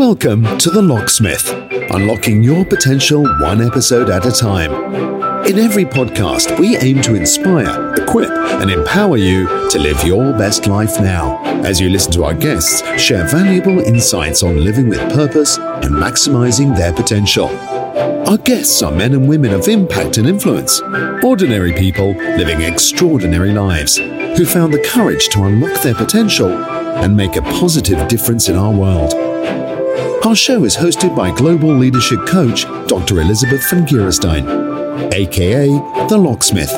Welcome to The Locksmith, unlocking your potential one episode at a time. In every podcast, we aim to inspire, equip, and empower you to live your best life now. As you listen to our guests share valuable insights on living with purpose and maximizing their potential. Our guests are men and women of impact and influence, ordinary people living extraordinary lives, who found the courage to unlock their potential and make a positive difference in our world. Our show is hosted by global leadership coach Dr. Elizabeth van Geerestein, aka The Locksmith.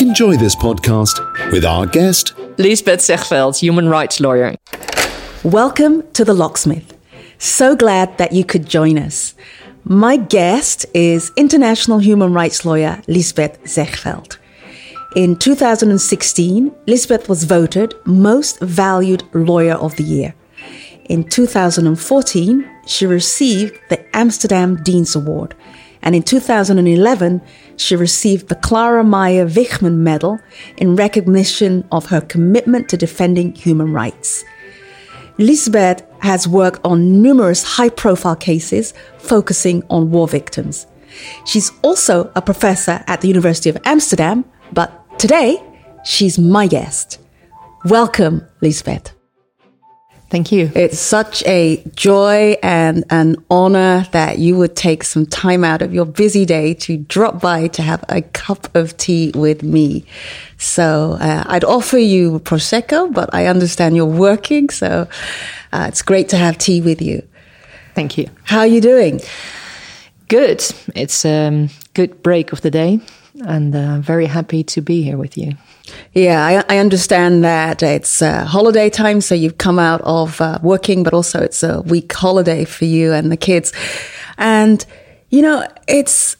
Enjoy this podcast with our guest, Liesbeth Zegveld, human rights lawyer. Welcome to The Locksmith. So glad that you could join us. My guest is international human rights lawyer Liesbeth Zegveld. In 2016, Liesbeth was voted Most Valued Lawyer of the Year. In 2014, she received the Amsterdam Dean's Award. And in 2011, she received the Clara Meijer Wichmann Medal in recognition of her commitment to defending human rights. Liesbeth has worked on numerous high profile cases focusing on war victims. She's also a professor at the University of Amsterdam, but today she's my guest. Welcome, Liesbeth. Thank you. It's such a joy and an honor that you would take some time out of your busy day to drop by to have a cup of tea with me. So uh, I'd offer you prosecco, but I understand you're working, so uh, it's great to have tea with you. Thank you. How are you doing? Good. It's a um, good break of the day, and uh, very happy to be here with you. Yeah, I, I understand that it's uh, holiday time, so you've come out of uh, working, but also it's a week holiday for you and the kids. And, you know, it's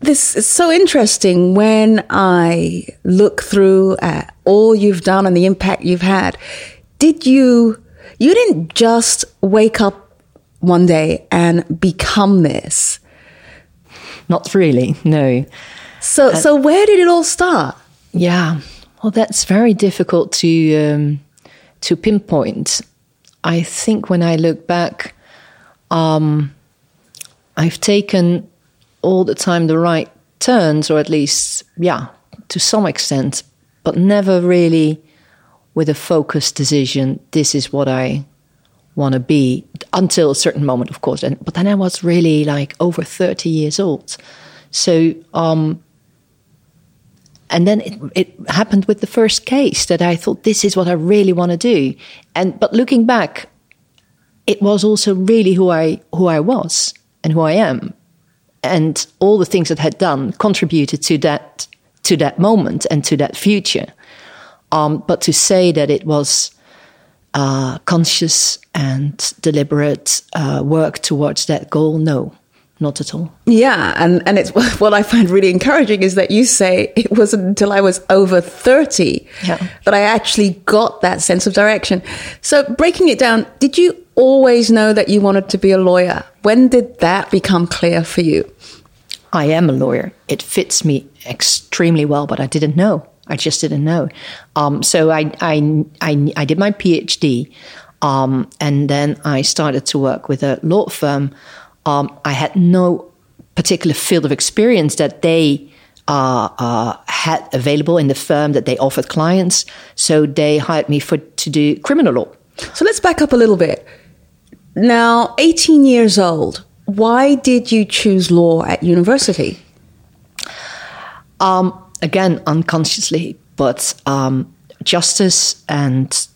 this is so interesting when I look through at all you've done and the impact you've had. Did you, you didn't just wake up one day and become this? Not really, no. So, uh, so where did it all start? Yeah, well, that's very difficult to um, to pinpoint. I think when I look back, um, I've taken all the time the right turns, or at least, yeah, to some extent, but never really with a focused decision. This is what I want to be until a certain moment, of course. And but then I was really like over thirty years old, so um, and then it, it happened with the first case that I thought this is what I really want to do. And but looking back, it was also really who I who I was and who I am, and all the things that had done contributed to that to that moment and to that future. Um, but to say that it was uh, conscious and deliberate uh, work towards that goal, no not at all. Yeah, and and it's what I find really encouraging is that you say it wasn't until I was over 30 yeah. that I actually got that sense of direction. So breaking it down, did you always know that you wanted to be a lawyer? When did that become clear for you? I am a lawyer. It fits me extremely well, but I didn't know. I just didn't know. Um, so I, I, I, I, did my PhD, um, and then I started to work with a law firm um, I had no particular field of experience that they uh, uh, had available in the firm that they offered clients. So they hired me for to do criminal law. So let's back up a little bit. Now, 18 years old, why did you choose law at university? Um, again, unconsciously, but um, justice and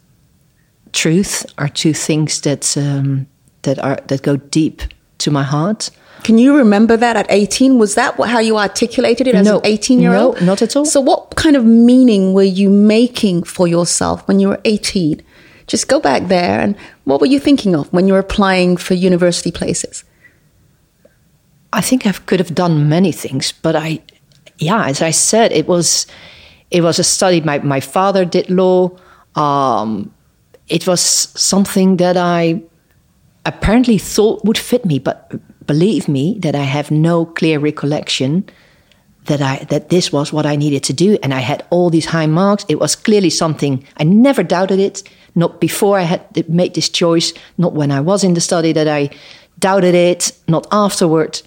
truth are two things that um, that are that go deep to my heart. Can you remember that at 18? Was that how you articulated it as no, an 18 year old? No, not at all. So, what kind of meaning were you making for yourself when you were 18? Just go back there and what were you thinking of when you were applying for university places? I think I could have done many things, but I, yeah, as I said, it was, it was a study. My my father did law. Um, it was something that I apparently thought would fit me, but believe me that I have no clear recollection that I that this was what I needed to do, and I had all these high marks. It was clearly something I never doubted it. Not before I had made this choice, not when I was in the study that I doubted it, not afterward.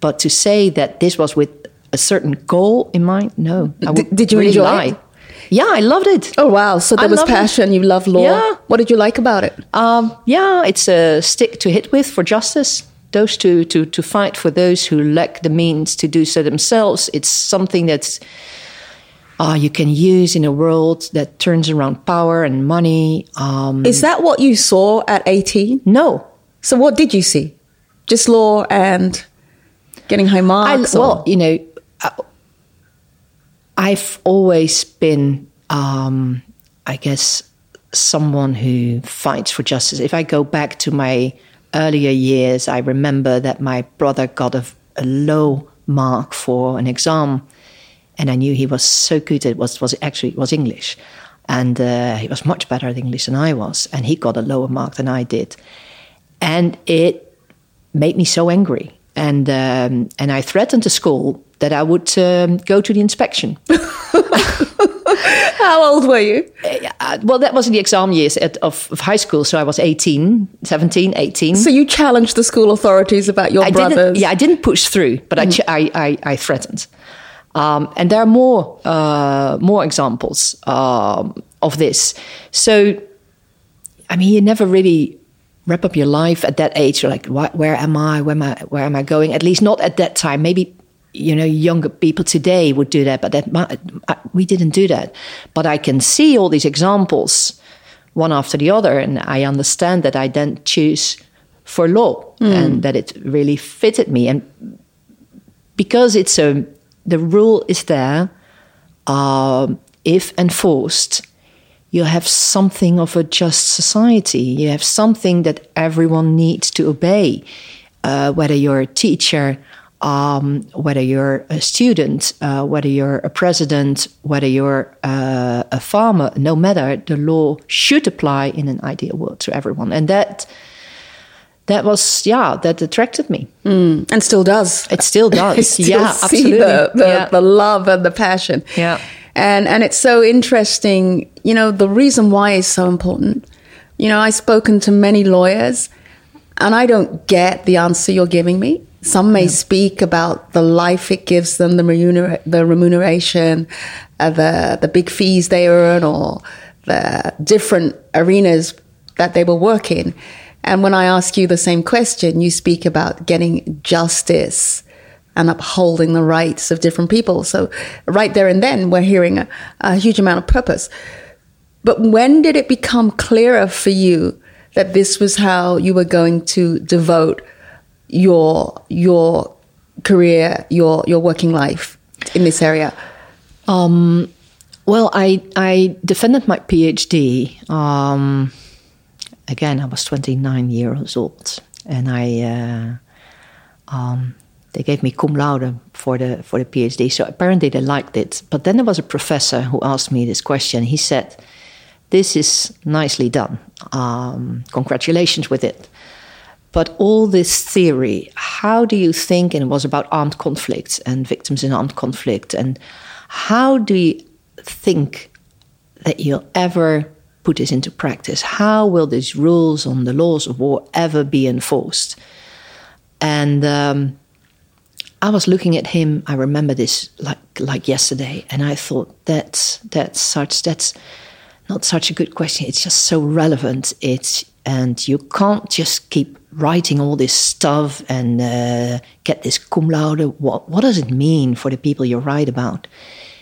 But to say that this was with a certain goal in mind, no. did, did, you really enjoy lie. it? Yeah, I loved it. Oh wow! So there I was passion. It. You love law. Yeah. What did you like about it? Um, yeah, it's a stick to hit with for justice. Those to to to fight for those who lack the means to do so themselves. It's something that's uh, you can use in a world that turns around power and money. Um, Is that what you saw at eighteen? No. So what did you see? Just law and getting high marks? I, well, you know, uh, I've always been, um, I guess, someone who fights for justice. If I go back to my earlier years, I remember that my brother got a, a low mark for an exam, and I knew he was so good. It was was actually it was English, and uh, he was much better at English than I was, and he got a lower mark than I did, and it made me so angry. And um, and I threatened the school that I would um, go to the inspection. How old were you? Uh, well, that was in the exam years at, of, of, high school. So I was 18, 17, 18. So you challenged the school authorities about your I brothers? Yeah, I didn't push through, but mm. I, I, I, threatened. Um, and there are more, uh, more examples um, of this. So, I mean, you never really wrap up your life at that age. You're like, where am I? Where am I? Where am I going? At least not at that time. Maybe you know younger people today would do that, but that we didn't do that. But I can see all these examples, one after the other, and I understand that I then choose for law mm. and that it really fitted me. And because it's a the rule is there, uh, if enforced you have something of a just society. You have something that everyone needs to obey, uh, whether you're a teacher, um, whether you're a student, uh, whether you're a president, whether you're uh, a farmer, no matter, the law should apply in an ideal world to everyone. And that that was yeah that attracted me mm, and still does it still does still yeah absolutely the, the, yeah. the love and the passion yeah and and it's so interesting. You know, the reason why is so important. You know, I've spoken to many lawyers, and I don't get the answer you're giving me. Some may yeah. speak about the life it gives them, the, remuner- the remuneration, uh, the the big fees they earn, or the different arenas that they will work in. And when I ask you the same question, you speak about getting justice and upholding the rights of different people. So, right there and then, we're hearing a, a huge amount of purpose. But when did it become clearer for you that this was how you were going to devote your your career, your your working life in this area? Um, well, I I defended my PhD. Um, again, I was 29 years old, and I uh, um, they gave me cum laude for the for the PhD. So apparently they liked it. But then there was a professor who asked me this question. He said, "This is nicely done. Um, congratulations with it." But all this theory, how do you think? And it was about armed conflict and victims in armed conflict. And how do you think that you'll ever put this into practice? How will these rules on the laws of war ever be enforced? And um, I was looking at him. I remember this like like yesterday, and I thought that's that's such that's not such a good question. It's just so relevant. It's and you can't just keep writing all this stuff and uh, get this cum laude. What what does it mean for the people you write about?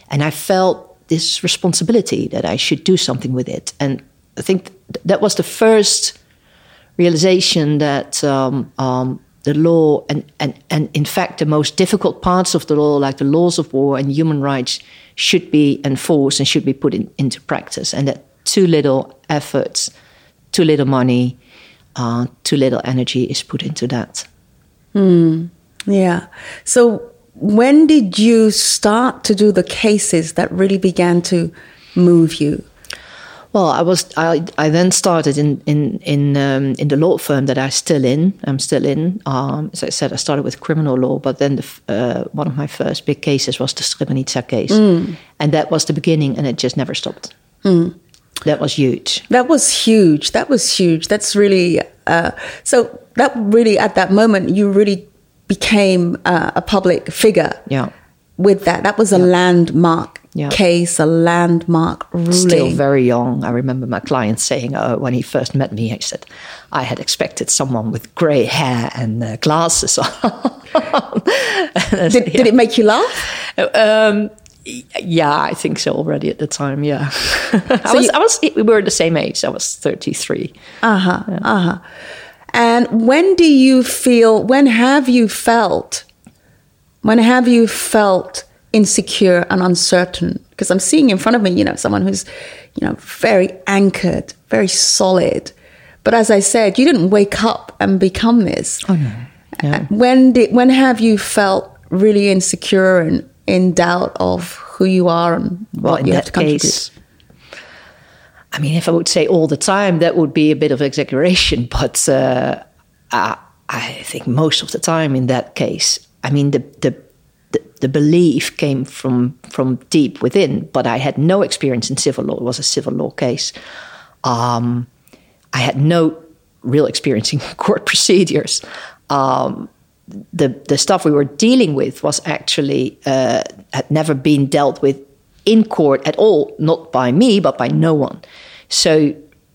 And I felt this responsibility that I should do something with it. And I think th- that was the first realization that um, um, the law and, and, and in fact the most difficult parts of the law like the laws of war and human rights should be enforced and should be put in, into practice and that too little efforts too little money uh, too little energy is put into that. Mm, yeah. So when did you start to do the cases that really began to move you Well, I was I, I then started in in in um, in the law firm that I still in. I'm still in. Um, as I said, I started with criminal law, but then the, uh, one of my first big cases was the Srebrenica case, mm. and that was the beginning, and it just never stopped. Mm. That was huge. That was huge. That was huge. That's really uh, so. That really at that moment you really became uh, a public figure. Yeah. With that, that was a yeah. landmark yeah. case, a landmark ruling. Still very young. I remember my client saying, uh, when he first met me, he said, I had expected someone with grey hair and uh, glasses on. did, yeah. did, it make you laugh? Um, yeah, I think so already at the time. Yeah, so I was. You, I was. We were the same age. I was thirty three. Uh huh. Yeah. Uh huh. And when do you feel? When have you felt? When have you felt insecure and uncertain because I'm seeing in front of me, you know, someone who's, you know, very anchored, very solid. But as I said, you didn't wake up and become this. Oh no. no. When did when have you felt really insecure and in doubt of who you are and well, what you have to contribute? Case, I mean, if I would say all the time, that would be a bit of exaggeration. But uh, I, I think most of the time in that case, I mean, the the the, belief came from from deep within, but I had no experience in civil law. It was a civil law case. Um, I had no real experience in court procedures. Um, the the stuff we were dealing with was actually uh, had never been dealt with in court at all, not by me, but by no one. So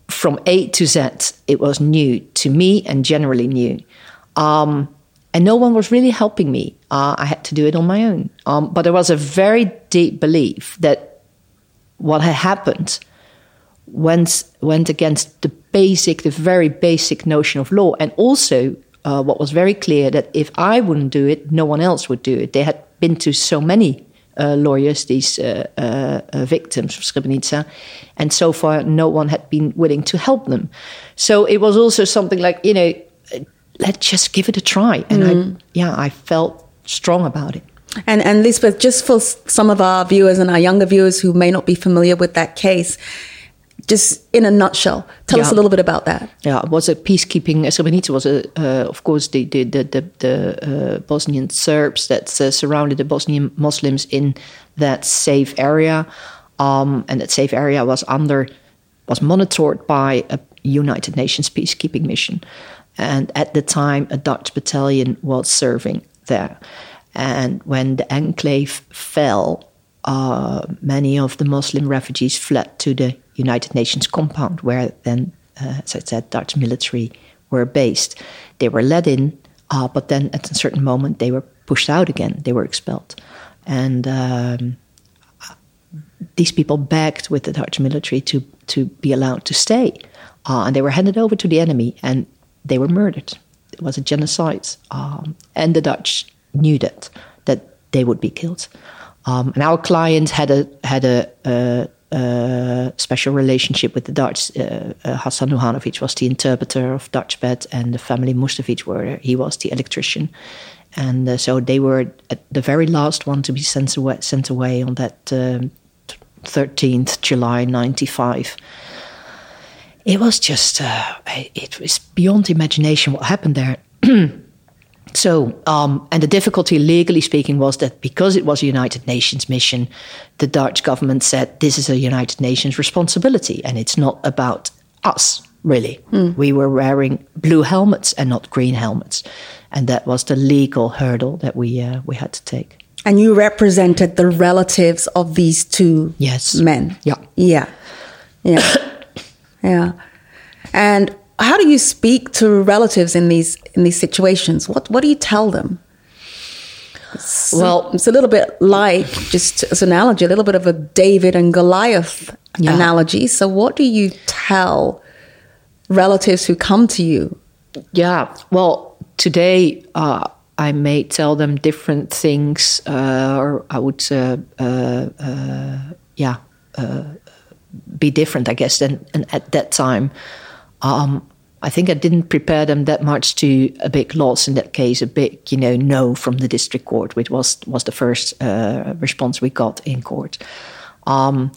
from A to Z, it was new to me and generally new. Um, and no one was really helping me. Uh, I had to do it on my own. Um, but there was a very deep belief that what had happened went went against the basic, the very basic notion of law, and also uh, what was very clear that if I wouldn't do it, no one else would do it. They had been to so many uh, lawyers, these uh, uh, uh victims of Srebrenica, and so far no one had been willing to help them. So it was also something like you know let's just give it a try. And mm. I, yeah, I felt strong about it. And, and Liesbeth, just for some of our viewers and our younger viewers who may not be familiar with that case, just in a nutshell, tell yeah. us a little bit about that. Yeah, it was a peacekeeping. Srebrenica was, a, uh, of course, the the the, the, the uh, Bosnian Serbs that uh, surrounded the Bosnian Muslims in that safe area, um, and that safe area was under was monitored by a United Nations peacekeeping mission. And at the time, a Dutch battalion was serving there. And when the enclave fell, uh, many of the Muslim refugees fled to the United Nations compound, where then, uh, as I said, Dutch military were based. They were let in, uh, but then at a certain moment they were pushed out again. They were expelled. And um, these people begged with the Dutch military to, to be allowed to stay. Uh, and they were handed over to the enemy. And they were murdered. It was a genocide, um, and the Dutch knew that that they would be killed. Um, and our client had a had a, a, a special relationship with the Dutch. Uh, uh, Hassan Nuhanovic was the interpreter of Dutchbat, and the family Mustafic were he was the electrician. And uh, so they were the very last one to be sent away, sent away on that um, thirteenth July ninety five it was just uh, it was beyond imagination what happened there. so, um, and the difficulty, legally speaking, was that because it was a United Nations mission, the Dutch government said this is a United Nations responsibility, and it's not about us. Really, mm. we were wearing blue helmets and not green helmets, and that was the legal hurdle that we uh, we had to take. And you represented the relatives of these two yes. men. Yeah, yeah, yeah. Yeah. And how do you speak to relatives in these in these situations? What what do you tell them? It's, well, it's a little bit like just as an analogy, a little bit of a David and Goliath yeah. analogy. So, what do you tell relatives who come to you? Yeah, well, today uh, I may tell them different things, uh, or I would, uh, uh, uh yeah, uh, be different, I guess, than at that time. Um, I think I didn't prepare them that much to a big loss in that case, a big, you know, no from the district court, which was was the first uh, response we got in court. Um,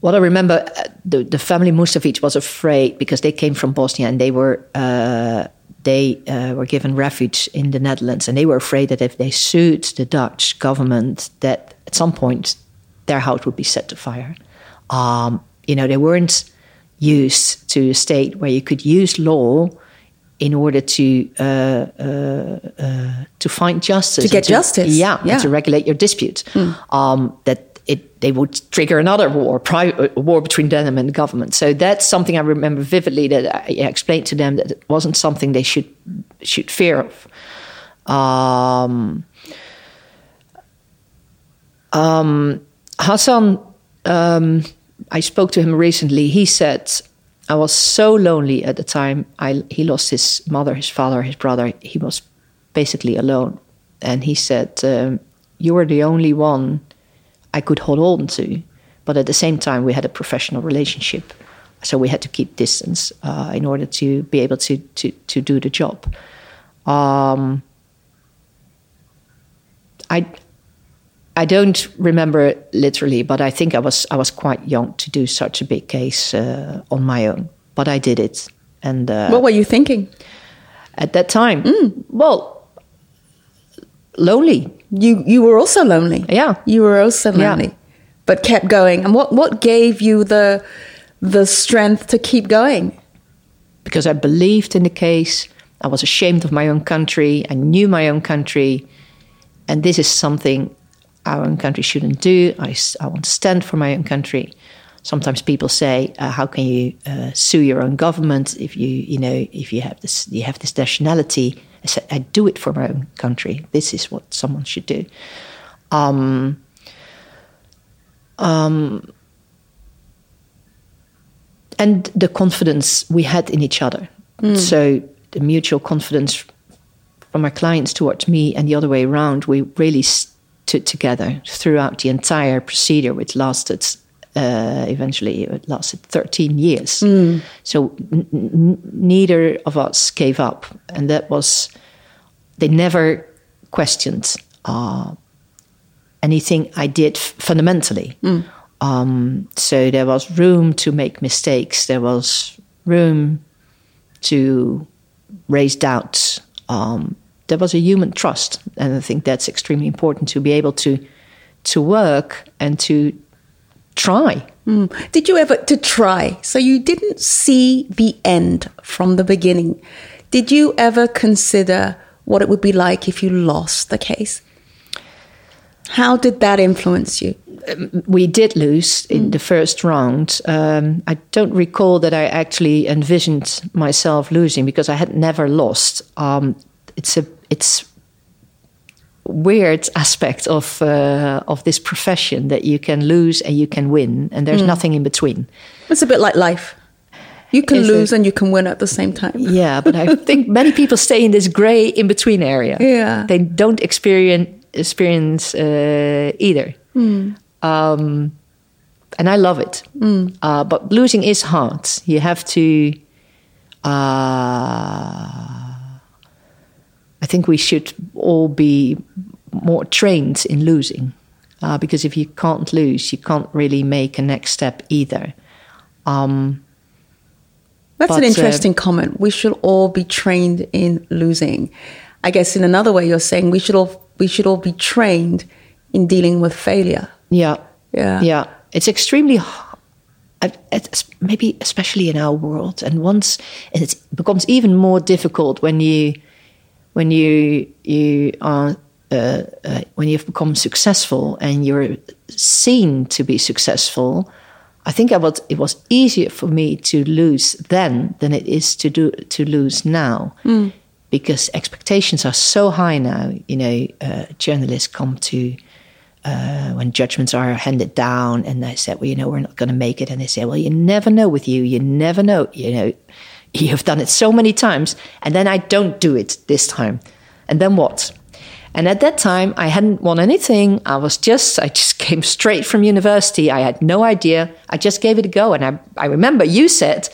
what I remember, uh, the, the family Mustafic was afraid because they came from Bosnia and they were uh, they uh, were given refuge in the Netherlands, and they were afraid that if they sued the Dutch government, that at some point their house would be set to fire. Um, you know, they weren't used to a state where you could use law in order to uh, uh, uh, to find justice to get justice, yeah, yeah. to regulate your dispute. Mm. Um, that it they would trigger another war, a war between them and the government. So that's something I remember vividly that I explained to them that it wasn't something they should should fear of. Um, um, Hassan, um, I spoke to him recently. He said, "I was so lonely at the time. I, he lost his mother, his father, his brother. He was basically alone." And he said, um, "You were the only one." I could hold on to. But at the same time, we had a professional relationship. So we had to keep distance uh, in order to be able to, to, to do the job. Um, I, I don't remember literally, but I think I was, I was quite young to do such a big case uh, on my own. But I did it. And uh, What were you thinking? At that time? Mm. Well, lonely you you were also lonely. Yeah, you were also lonely, yeah. but kept going. And what what gave you the the strength to keep going? Because I believed in the case. I was ashamed of my own country. I knew my own country, and this is something our own country shouldn't do. I, I want to stand for my own country. Sometimes people say, uh, "How can you uh, sue your own government if you, you know, if you have this, you have this nationality?" I said, I do it for my own country. This is what someone should do. Um, um, and the confidence we had in each other. Mm. So the mutual confidence from our clients towards me and the other way around, we really stood together throughout the entire procedure, which lasted uh, eventually it lasted 13 years. Mm. So n- neither of us gave up, and that was they never questioned uh, anything I did f- fundamentally. Mm. Um, so there was room to make mistakes. There was room to raise doubts. Um, there was a human trust, and I think that's extremely important to be able to to work and to try. Mm. Did you ever to try? So you didn't see the end from the beginning. Did you ever consider what it would be like if you lost the case? How did that influence you? Um, we did lose in mm. the first round. Um, I don't recall that I actually envisioned myself losing because I had never lost. Um, it's a it's weird aspect of uh, of this profession that you can lose and you can win, and there's mm. nothing in between. It's a bit like life. You can Is lose it, and you can win at the same time. Yeah, but I think many people stay in this gray in between area. Yeah, they don't experience experience uh, either. Mm. Um, and I love it. Mm. Uh, but losing is hard. You have to. Uh, I think we should all be more trained in losing. Uh, because if you can't lose, you can't really make a next step either. Um, That's but, an uh, interesting uh, comment. We should all be trained in losing. I guess in another way, you're saying we should all we should all be trained in dealing with failure. Yeah, yeah, yeah. It's extremely it's maybe especially in our world, and once it becomes even more difficult when you when you you are uh, uh, when you've become successful and you're seen to be successful, I think I was, it was easier for me to lose then than it is to do to lose now, mm. because expectations are so high now. You know, uh, journalists come to uh, when judgments are handed down, and they say, "Well, you know, we're not going to make it," and they say, "Well, you never know with you. You never know. You know." You've done it so many times, and then I don't do it this time. And then what? And at that time, I hadn't won anything. I was just, I just came straight from university. I had no idea. I just gave it a go. And I, I remember you said,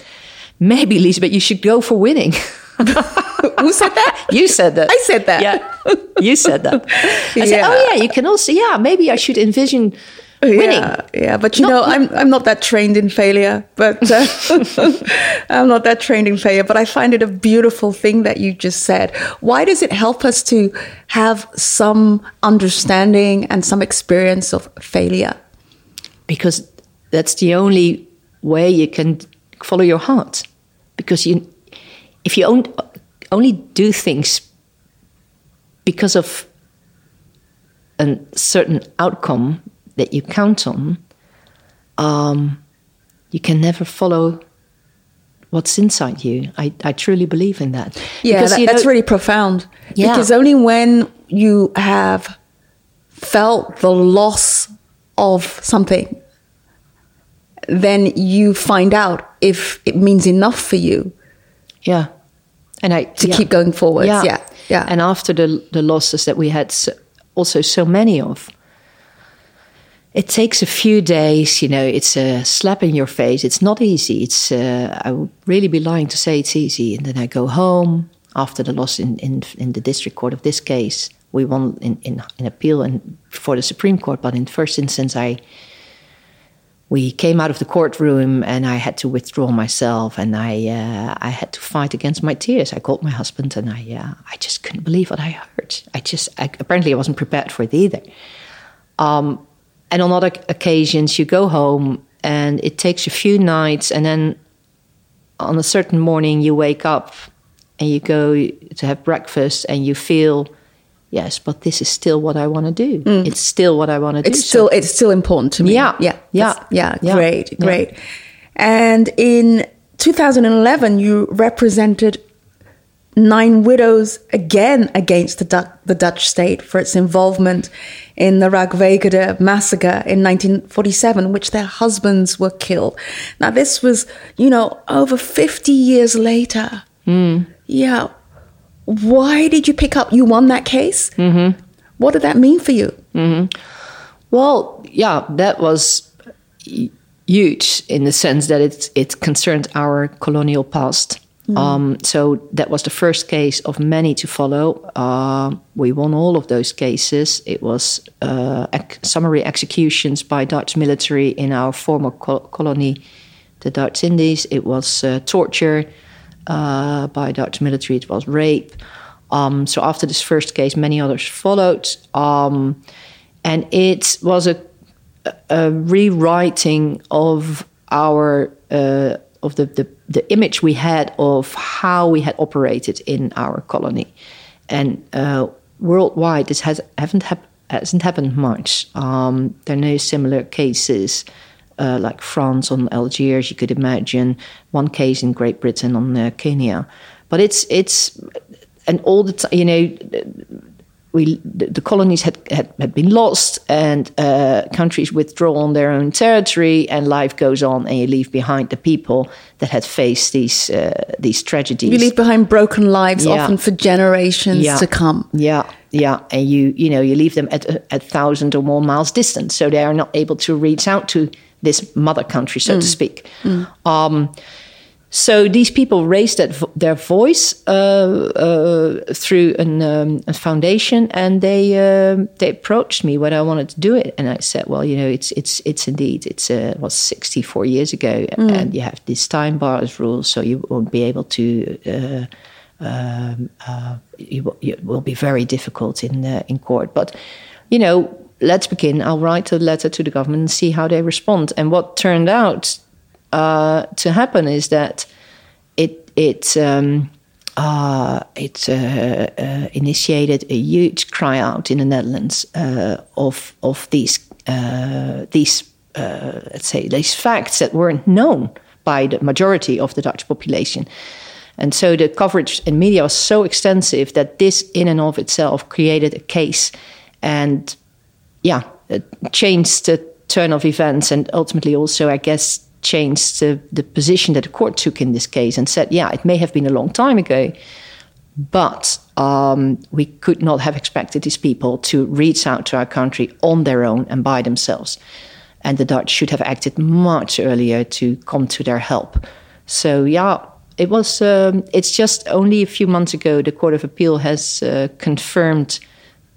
maybe, Liesbeth, you should go for winning. Who said that? You said that. I said that. Yeah. You said that. I yeah. said, oh, yeah, you can also, yeah, maybe I should envision winning. Yeah, yeah, but you not, know, I'm I'm not that trained in failure, but uh, I'm not that trained in failure. But I find it a beautiful thing that you just said. Why does it help us to have some understanding and some experience of failure? Because that's the only way you can follow your heart. Because you, if you only do things because of a certain outcome that you count on, um, you can never follow what's inside you. I, I truly believe in that. Yeah, because, that, that's really profound. Yeah. Because only when you have felt the loss of something, then you find out if it means enough for you. Yeah. And I to yeah. keep going forward. Yeah. yeah. Yeah. And after the the losses that we had so, also so many of, it takes a few days. You know, it's a slap in your face. It's not easy. It's uh, I would really be lying to say it's easy. And then I go home after the loss in in, in the district court of this case. We won in, in, in appeal and before the Supreme Court, but in first instance, I we came out of the courtroom and I had to withdraw myself and I uh, I had to fight against my tears. I called my husband and I uh, I just couldn't believe what I heard. I just I, apparently I wasn't prepared for it either. Um, and on other occasions, you go home and it takes a few nights, and then on a certain morning you wake up and you go to have breakfast and you feel yes, but this is still what I want to do. Mm. It's still what I want to do. It's still so. it's still important to me. Yeah, yeah, yeah, yeah. yeah. Great, great. And in 2011, you represented Nine Widows again against the, du- the Dutch state for its involvement in the Rawagede massacre in 1947, which their husbands were killed. Now, this was, you know, over 50 years later. Mm. Yeah why did you pick up? You won that case. Mm-hmm. What did that mean for you? Mm-hmm. Well, yeah, that was huge in the sense that it it concerned our colonial past. Mm. Um, so that was the first case of many to follow. Uh, we won all of those cases. It was uh, ec- summary executions by Dutch military in our former co- colony, the Dutch Indies. It was uh, torture uh, by Dutch military. It was rape. Um, so after this first case, many others followed, um, and it was a, a rewriting of our uh, of the, the, the image we had of how we had operated in our colony, and uh, worldwide this has haven't hap- hasn't happened much. Um, there are no similar cases uh, like France on Algiers, you could imagine one case in Great Britain on uh, Kenya. But it's it's and all the you know, we the, colonies had, had, had been lost and uh, countries withdraw on their own territory and life goes on and you leave behind the people that had faced these uh, these tragedies. You leave behind broken lives, yeah. often for generations yeah. to come. Yeah, yeah, and you you know you leave them at a, a thousand or more miles distance, so they are not able to reach out to this mother country, so mm. to speak. Mm. Um, so these people raised that their voice uh, uh, through an, um, a foundation, and they uh, they approached me when I wanted to do it, and I said, "Well, you know, it's it's it's indeed it's uh, was sixty four years ago, mm. and you have this time bars rule, so you won't be able to." Uh, um, uh, you, it will be very difficult in in court, but you know, let's begin. I'll write a letter to the government and see how they respond. And what turned out uh, to happen is that it it um, uh, it uh, uh initiated a huge cry out in the Netherlands uh, of of these uh, these let's say these facts that weren't known by the majority of the Dutch population. And so the coverage in media was so extensive that this, in and of itself, created a case. And yeah, changed the turn of events and ultimately also, I guess, changed the, the position that the court took in this case and said, yeah, it may have been a long time ago, but um, we could not have expected these people to reach out to our country on their own and by themselves. And the Dutch should have acted much earlier to come to their help. So, yeah, it was, um, it's just only a few months ago the Court of Appeal has uh, confirmed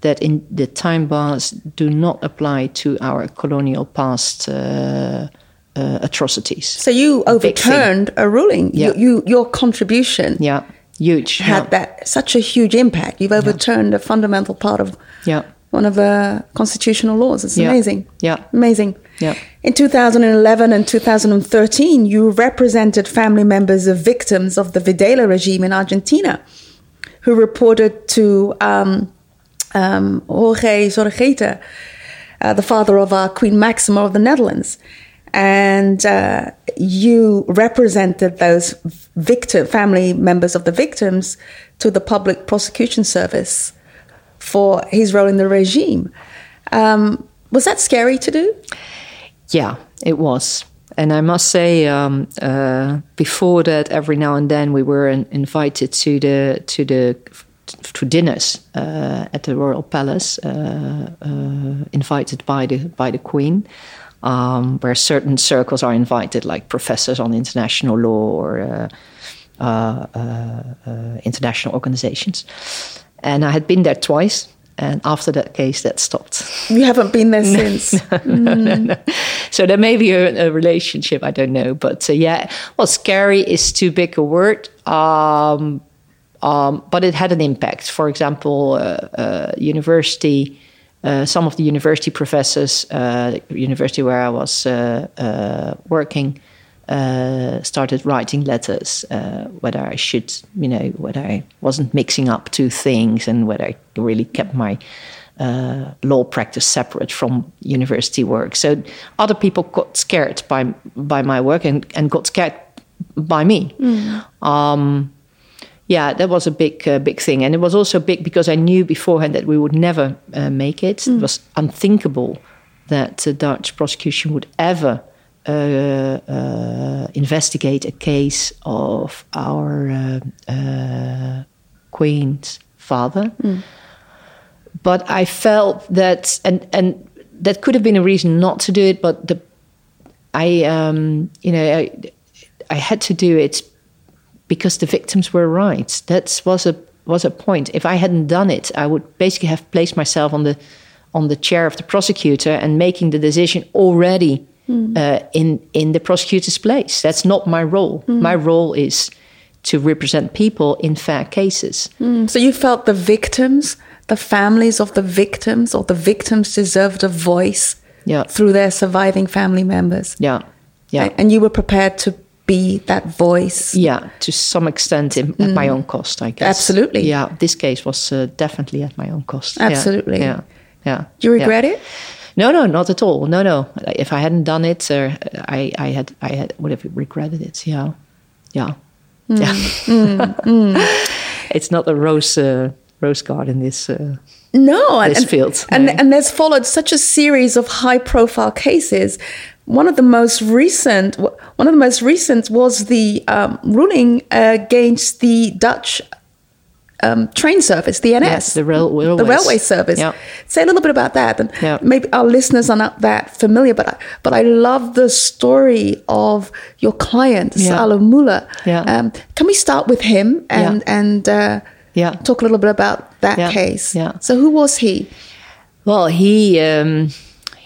that in the time bars do not apply to our colonial past uh, uh, atrocities. So you A big thing. overturned a ruling. Yeah. You, you, your contribution Yeah, huge. had yeah. that such a huge impact. You've overturned a fundamental part of Yeah. one of the constitutional laws. It's Yeah. amazing. Yeah. Amazing. Yeah. In 2011 and 2013, you represented family members of victims of the Videla regime in Argentina who reported to um, um, Jorge Zorreguieta, uh, the father of our Queen Maxima of the Netherlands. And uh, you represented those victim family members of the victims to the Public Prosecution Service for his role in the regime. Um, was that scary to do? Yeah, it was. And I must say, um, uh, before that, every now and then we were in, invited to the to the to dinners uh, at the royal palace, uh, uh, invited by the by the queen, um, where certain circles are invited, like professors on international law or uh, uh, uh, uh, international organizations. And I had been there twice, and after that case, that stopped. You haven't been there since. no, no, no, so there may be a, a relationship. I don't know, but uh, yeah, well, scary is too big a word. Um, um, but it had an impact. For example, uh, uh, university. Uh, some of the university professors, uh, the university where I was uh, uh, working, uh, started writing letters uh, whether I should, you know, whether I wasn't mixing up two things and whether I really kept my uh, law practice separate from university work. So other people got scared by by my work and, and got scared by me. Um, yeah, that was a big, uh, big thing, and it was also big because I knew beforehand that we would never uh, make it. It was unthinkable that the Dutch prosecution would ever uh, uh, investigate a case of our uh, uh, queen's father. But I felt that, and and that could have been a reason not to do it, but the I, um, you know, I, I had to do it because the victims were right. That was a was a point. If I hadn't done it, I would basically have placed myself on the on the chair of the prosecutor and making the decision already hmm. uh, in in the prosecutor's place. That's not my role. Hmm. My role is to represent people in fair cases. Hmm. So you felt the victims, the families of the victims, or the victims deserved a voice Yeah. through their surviving family members. Yeah, yeah. And you were prepared to be that voice. Yeah, to some extent in, at my own cost, I guess. Absolutely. Yeah, this case was uh, definitely at my own cost. Absolutely. Yeah. Yeah. Do you yeah. regret it? No, no, not at all. No, no. If I hadn't done it, uh, I, I had, I had, would have regretted it. Yeah, yeah, yeah. it's not a rose, uh, rose garden. This. Uh, No, This and- field, and no. and there's followed such a series of high-profile cases. One of the most recent, one of the most recent was the um, ruling against the Dutch um, train service, the NS, Yes, the rail- the railway service. Yeah. Say a little bit about that, and Yeah. maybe our listeners are not that familiar, but I, but I love the story of your client, Yeah. Salo Muller. Yeah. Um, can we start with him and and uh, Yeah. talk a little bit about that case? Yeah. So who was he? Well, he um,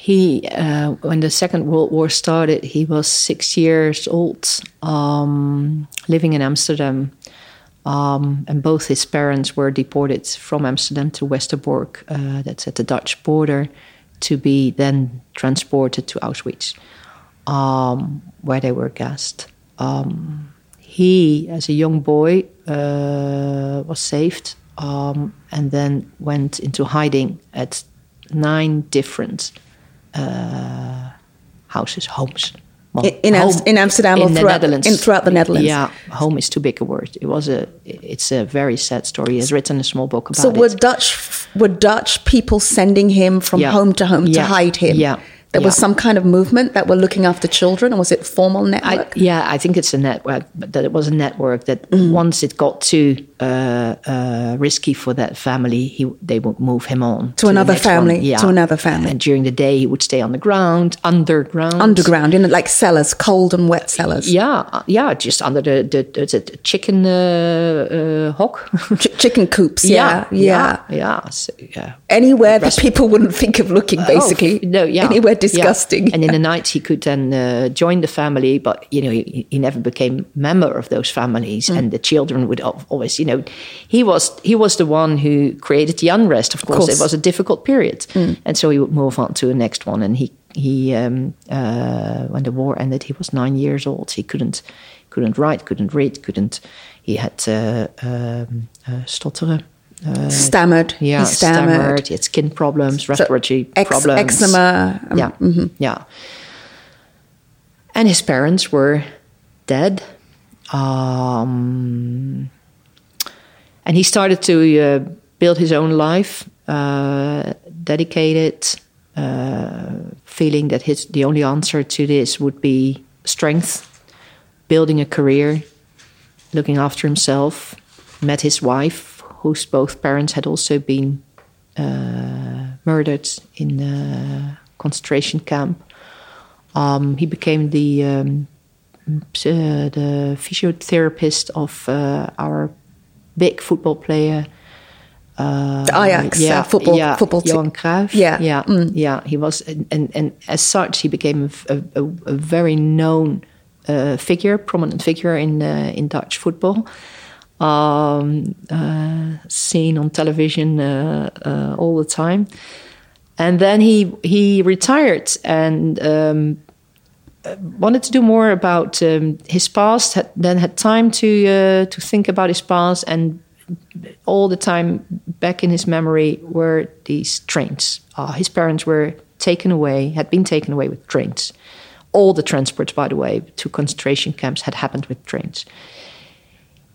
he uh, when the Second World War started, he was six years old, um, living in Amsterdam, um, and both his parents were deported from Amsterdam to Westerbork, uh, that's at the Dutch border, to be then transported to Auschwitz, um, where they were gassed. Um, he, as a young boy, uh, was saved um, and then went into hiding at nine different uh, houses, homes. Well, In- in Am- in Amsterdam or in the throughout- Netherlands. in- throughout the Netherlands? Yeah, home is too big a word. It was a. It's a very sad story. He has written a small book about So it. So were Dutch were Dutch people sending him from Yeah. home to home Yeah. to hide him? Yeah. There was some kind of movement that were looking after children, or was it formal I, network? yeah, I think it's a network, but that it was a network that Mm. once it got too uh, uh, risky for that family, he they would move him on To another next one. family, to another family. And during the day, he would stay on the ground, underground. Underground, know, like cellars, cold and wet cellars. Yeah, yeah, just under the the, the, the chicken uh, uh, hock. Ch- chicken coops, yeah, yeah. yeah, yeah. So, yeah. Anywhere that people wouldn't think of looking, basically. Oh, no, yeah. Anywhere yeah. disgusting. And in the night, he could then uh, join the family, but you know, he, he never became member of those families, Mm. and the children would always, you know, he was he was the one who created the unrest. Of course, course. Mm. it was a difficult period, and so he would move on to the next one. And he he um, uh, when the war ended, he was nine years old. He couldn't couldn't write, couldn't read, couldn't. He had uh, um, uh, stotteren. Uh, stammered. yeah, he stammered. stammered. He had skin problems, So, respiratory ex- problems. Eczema. um, Yeah, yeah. And his parents were dead. Um, and he started to uh, build his own life, uh, dedicated, uh, feeling that his the only answer to this would be strength, building a career, looking after himself. Met his wife, whose both parents had also been uh, murdered in a concentration camp. Um, he became the um, uh, the physiotherapist of uh, our big football player. Uh, The Ajax, uh, football- yeah, football team. Johan Cruijff. Yeah. yeah, yeah. He was, and, and, as such, he became a very known uh, figure, prominent figure in in Dutch football. Um, uh, seen on television uh, uh, all the time, and then he he retired and um, wanted to do more about um, his past. Had, then had time to to think about his past, and all the time back in his memory were these trains. Uh, his parents were taken away, had been taken away with trains. All the transports, by the way, to concentration camps had happened with trains.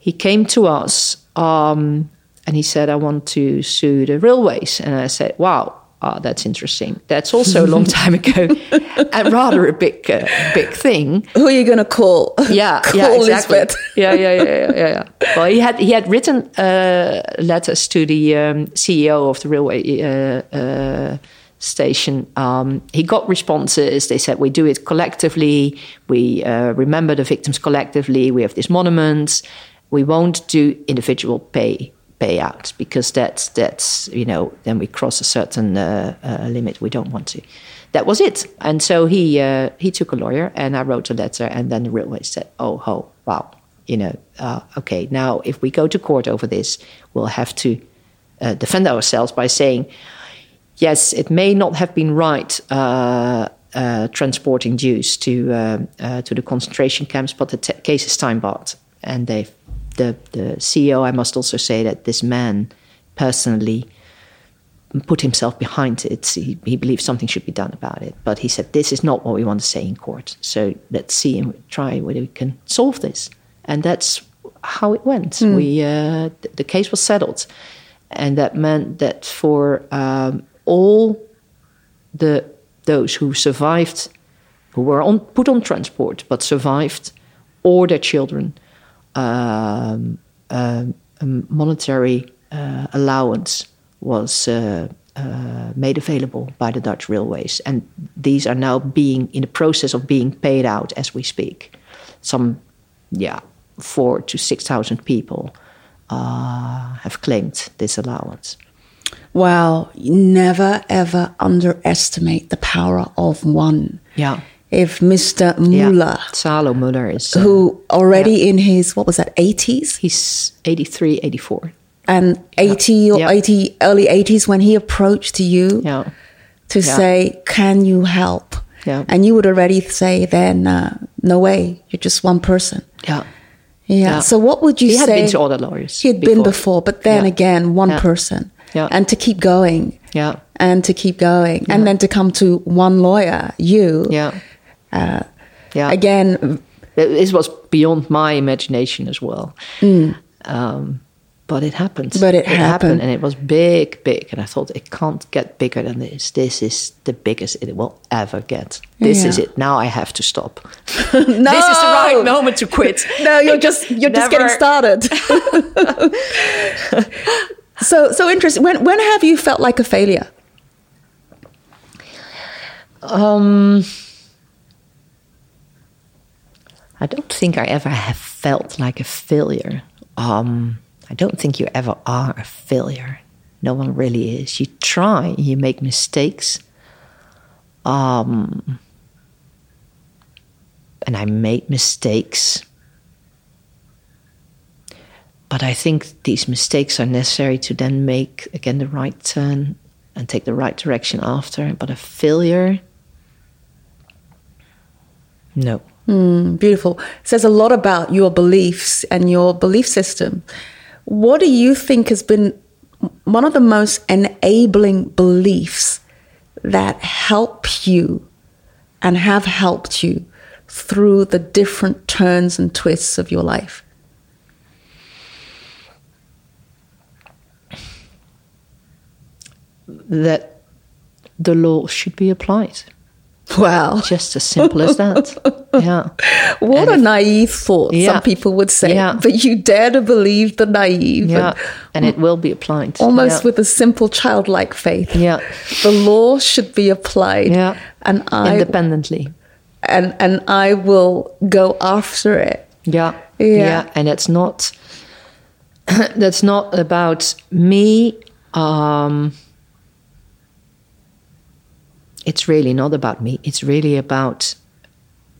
He came to us um, and he said, I want to sue the railways. And I said, Wow, ah, that's interesting. That's also a long time ago and rather a big, uh, big thing Who are you going to call? yeah, call yeah, exactly. Yeah, yeah, yeah, yeah, yeah, yeah. Well, he had he had written uh, letters to the um, CEO of the railway uh, uh, station. Um, he got responses. They said we do it collectively. We uh, remember the victims collectively. We have these monuments. We won't do individual pay payouts because that's that's you know then we cross a certain uh, uh, limit. We don't want to. That was it. And so he uh, he took a lawyer, and I wrote a letter, and then the railway said, "Oh, ho, wow, you know, uh, okay, now if we go to court over this, we'll have to uh, defend ourselves by saying." yes, it may not have been right uh, transporting Jews to to the concentration camps, but the case is time barred. And they, the the CEO, I must also say that this man personally put himself behind it. He, he believed something should be done about it, but he said this is not what we want to say in court. So let's see and try whether we can solve this. And that's how it went. We uh, th- the case was settled, and that meant that for um, all the those who survived, who were on, put on transport but survived, or their children, um, um, a monetary uh, allowance was uh, uh, made available by the Dutch railways, and these are now being in the process of being paid out as we speak. Some, yeah, four to six thousand people uh, have claimed this allowance. Well, you never ever underestimate the power of one. Yeah. If Mr. Yeah. Muller, Salo Muller is uh, who already in his, what was that, 80s? he's 83, 84. And 80 or Yeah. 80, early 80s when he approached you Yeah. to Yeah. say, Can you help? Yeah. And you would already say, Then, uh, no way, you're just one person. Yeah. Yeah. Yeah. So, what would you He had been to other lawyers. He had been before, but then Yeah. again, one Yeah. person. Yeah. And to keep going. Yeah. And to keep going. And then to come to one lawyer, you. Yeah. Yeah. Again, This was beyond my imagination as well. Mm. Um, but it happened. But it happened. and it was big, big. And I thought it can't get bigger than this. This is the biggest it will ever get. This is it. Now I have to stop. no, This is the right moment to quit. no, you're just you're just getting started. so so interesting. When when have you felt like a failure? Um, I don't think I ever have felt like a failure. Um, I don't think you ever are a failure. No one really is. You try, you make mistakes. Um, and I made mistakes. But I think these mistakes are necessary to then make again the right turn and take the right direction after. But a failure, no. Mm, beautiful. says a lot about your beliefs and your belief system. What do you think has been one of the most enabling beliefs that help you and have helped you through the different turns and twists of your life? That the law should be applied. Wow. Just as simple as that. Yeah. What a naive thought, Yeah. some people would say. Yeah. But you dare to believe the naive. Yeah. and And it will be applied. almost Yeah. with a simple childlike faith. Yeah. The law should be applied. Yeah. And I independently. and and I will go after it. Yeah. Yeah. And it's not that's not about me. Um it's really not about me. It's really about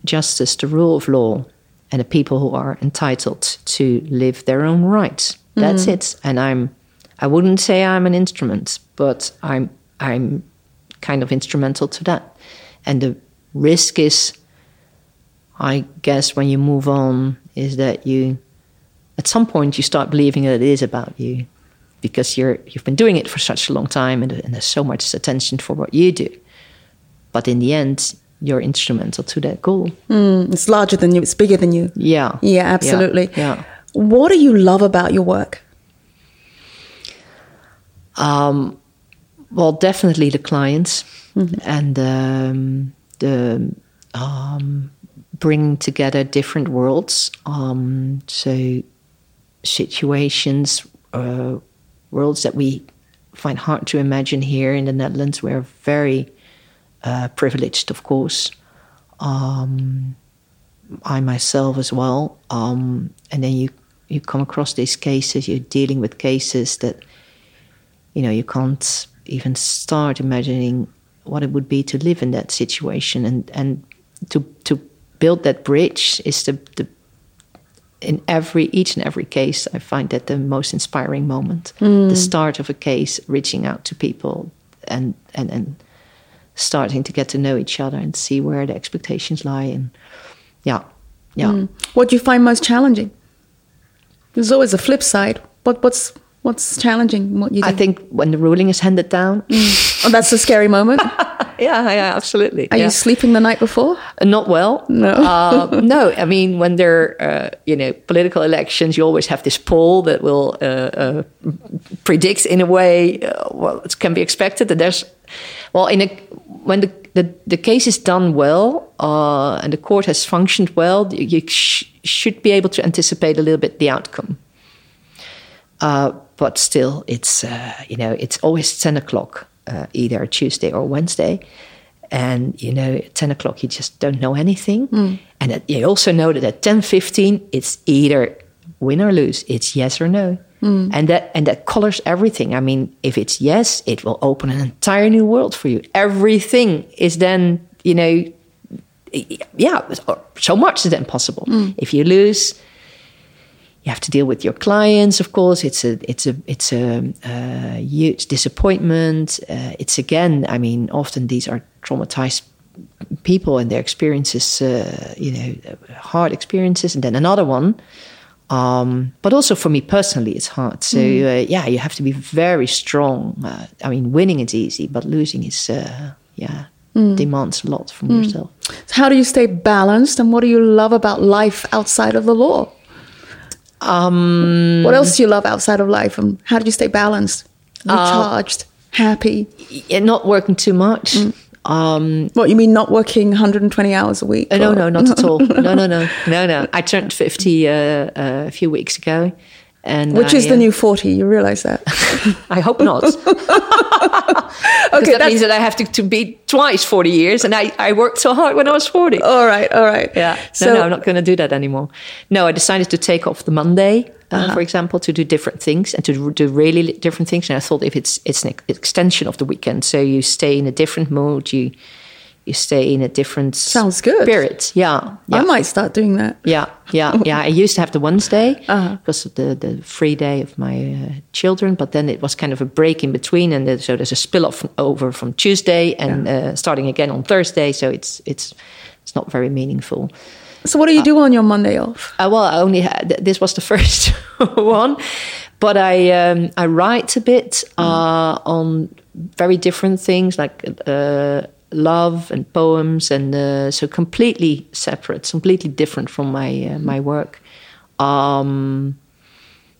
justice, the rule of law, and the people who are entitled to live their own rights. That's mm. it. And I'm I wouldn't say I'm an instrument, but I'm I'm kind of instrumental to that. And the risk is I guess when you move on is that you at some point you start believing that it is about you because you're you've been doing it for such a long time and, and there's so much attention for what you do. But in the end, you're instrumental to that goal. Mm, it's larger than you. It's bigger than you. Yeah. Yeah, absolutely. Yeah. What do you love about your work? Um, well, definitely the clients and um, the um, bringing together different worlds. Um, so situations, uh, worlds that we find hard to imagine here in the Netherlands. We're very uh, privileged, of course. Um, I myself as well. Um, and then you you come across these cases. You're dealing with cases that you know you can't even start imagining what it would be to live in that situation and and to to build that bridge is the, the in every each and every case i find that the most inspiring moment the start of a case reaching out to people and and and starting to get to know each other and see where the expectations lie and yeah yeah mm. What do you find most challenging? There's always a flip side. What what's what's challenging? What you do? i think when the ruling is handed down mm. oh, that's a scary moment. yeah yeah absolutely Are yeah. you sleeping the night before? Uh, Not well. No. uh, no. I mean, when there, uh, you know, political elections, you always have this poll that will uh, uh, predict, in a way, uh, what can be expected. that there's, well, in a when the the, the case is done well uh, and the court has functioned well, you, you sh- should be able to anticipate a little bit the outcome. Uh, but still, it's uh, you know it's always ten o'clock, uh, either Tuesday or Wednesday, and you know at ten o'clock you just don't know anything, hmm. and at, you also know that at ten fifteen it's either win or lose, it's yes or no, hmm. and that and that colors everything. I mean, if it's yes, it will open an entire new world for you. Everything is then you know, yeah, so much is then possible. Hmm. If you lose you have to deal with your clients of course. It's a it's a it's a, uh huge disappointment. Uh, it's again i mean often these are traumatized people and their experiences uh, you know hard experiences. And then another one um, but also for me personally it's hard. So uh, yeah you have to be very strong. Uh, i mean winning is easy but losing is uh, yeah demands a lot from yourself. How do you stay balanced, and what do you love about life outside of the law? Um, what else do you love outside of life? And how do you stay balanced, recharged, uh, happy? Not working too much. Mm. Um, what you mean, not working 120 hours a week? Uh, no, no, not at all. No, no, no, no, no. I turned 50 uh, uh, a few weeks ago, and which I, is the uh, new 40. You realize that? I hope not. okay, that means that I have to, to be twice 40 years, and I, I worked so hard when I was 40. All right, all right. Yeah. So, no, no, I'm not going to do that anymore. No, I decided to take off the Monday. Uh, uh-huh. for example, to do different things and to do really different things. And I thought if it's it's an extension of the weekend, so you stay in a different mood, you you stay in a different sounds good spirit. Yeah, yeah. I might start doing that. Yeah, yeah, yeah. I used to have the Wednesday uh-huh. because of the the free day of my uh, children, but then it was kind of a break in between, and so there's a spill off over from Tuesday and yeah. uh, starting again on Thursday. So it's it's it's not very meaningful. So what do you uh, do on your Monday off? Uh, well, I only had this was the first one, but I um, I write a bit uh, on very different things like uh, love and poems, and uh, so completely separate, completely different from my uh, my work. Um,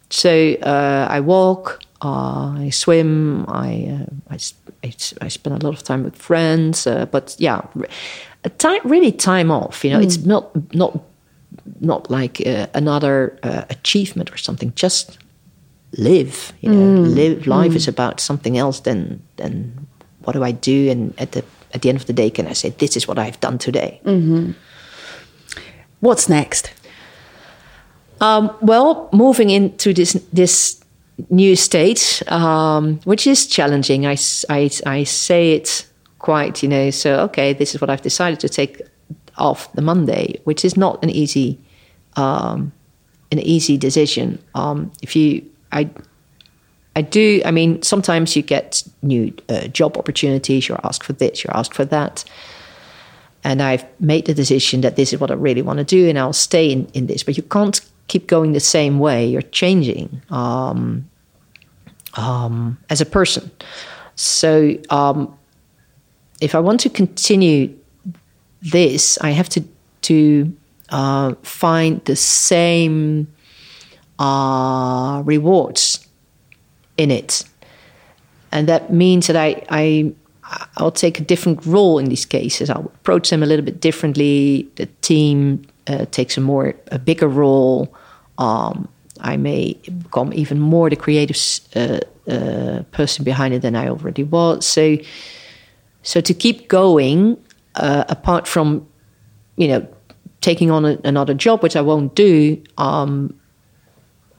so uh, I walk, uh, I swim, I, uh, I, I, I, spend a lot of time with friends, uh, but yeah, time really time off. You know, mm. it's not not not like another achievement or something. Just live. You know, mm. live. Life mm. is about something else than than what do I do, and at the at the end of the day, can I say, this is what I've done today? Mm-hmm. What's next? Um, well, moving into this this new state, um, which is challenging. I, I, I say it quite, you know, so, okay, this is what I've decided to take off the Monday, which is not an easy, um, an easy decision. Um, if you, I, I do. I mean, sometimes you get new uh, job opportunities. You're asked for this. You're asked for that. And I've made the decision that this is what I really want to do, and I'll stay in, in this. But you can't keep going the same way. You're changing um, um, as a person. So um, if I want to continue this, I have to to uh, find the same uh, rewards in it. And that means that I, I I'll take a different role in these cases. I'll approach them a little bit differently. The team uh, takes a more a bigger role. Um, I may become even more the creative uh, uh, person behind it than I already was. So, so to keep going, uh, apart from you know taking on a, another job, which I won't do, um,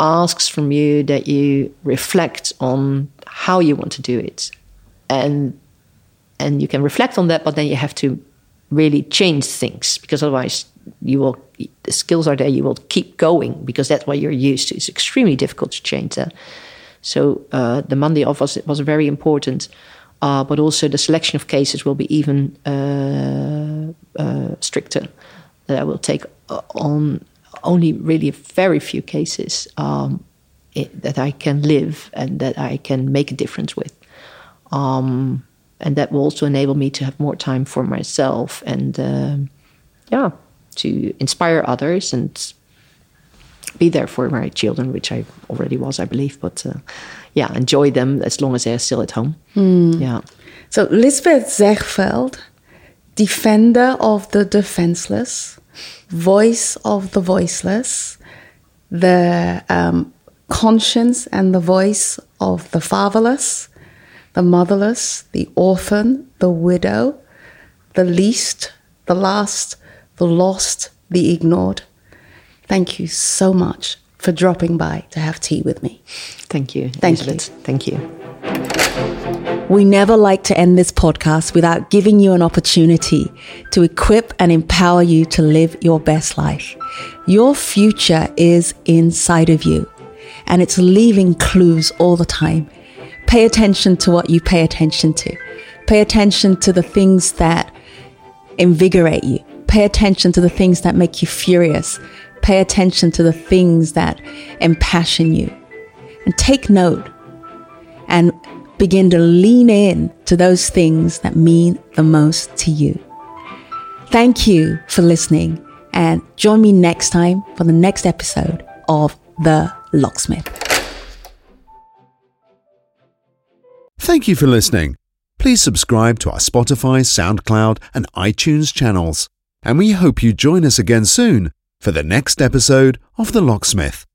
asks from you that you reflect on how you want to do it. And and you can reflect on that but then you have to really change things because otherwise you will the skills are there you will keep going because that's what you're used to. It's extremely difficult to change that. So uh, the monday off was, was very important uh, but also the selection of cases will be even uh, uh stricter. That i will take uh, on only really very few cases um, it, that I can live and that I can make a difference with. Um, and that will also enable me to have more time for myself and, uh, yeah, to inspire others and be there for my children, which I already was, I believe. But uh, yeah, enjoy them as long as they're still at home. Mm. Yeah. So Liesbeth Zegveld, defender of the defenseless, voice of the voiceless, the um, conscience and the voice of the fatherless, the motherless, the orphan, the widow, the least, the last, the lost, the ignored. Thank you so much for dropping by to have tea with me. Thank you. Thank Elizabeth. you. Thank you. We never like to end this podcast without giving you an opportunity to equip and empower you to live your best life. Your future is inside of you and it's leaving clues all the time. Pay attention to what you pay attention to. Pay attention to the things that invigorate you. Pay attention to the things that make you furious. Pay attention to the things that impassion you. And take note and begin to lean in to those things that mean the most to you. Thank you for listening and join me next time for the next episode of The Locksmith. Thank you for listening. Please subscribe to our Spotify, SoundCloud, and iTunes channels. And we hope you join us again soon for the next episode of The Locksmith.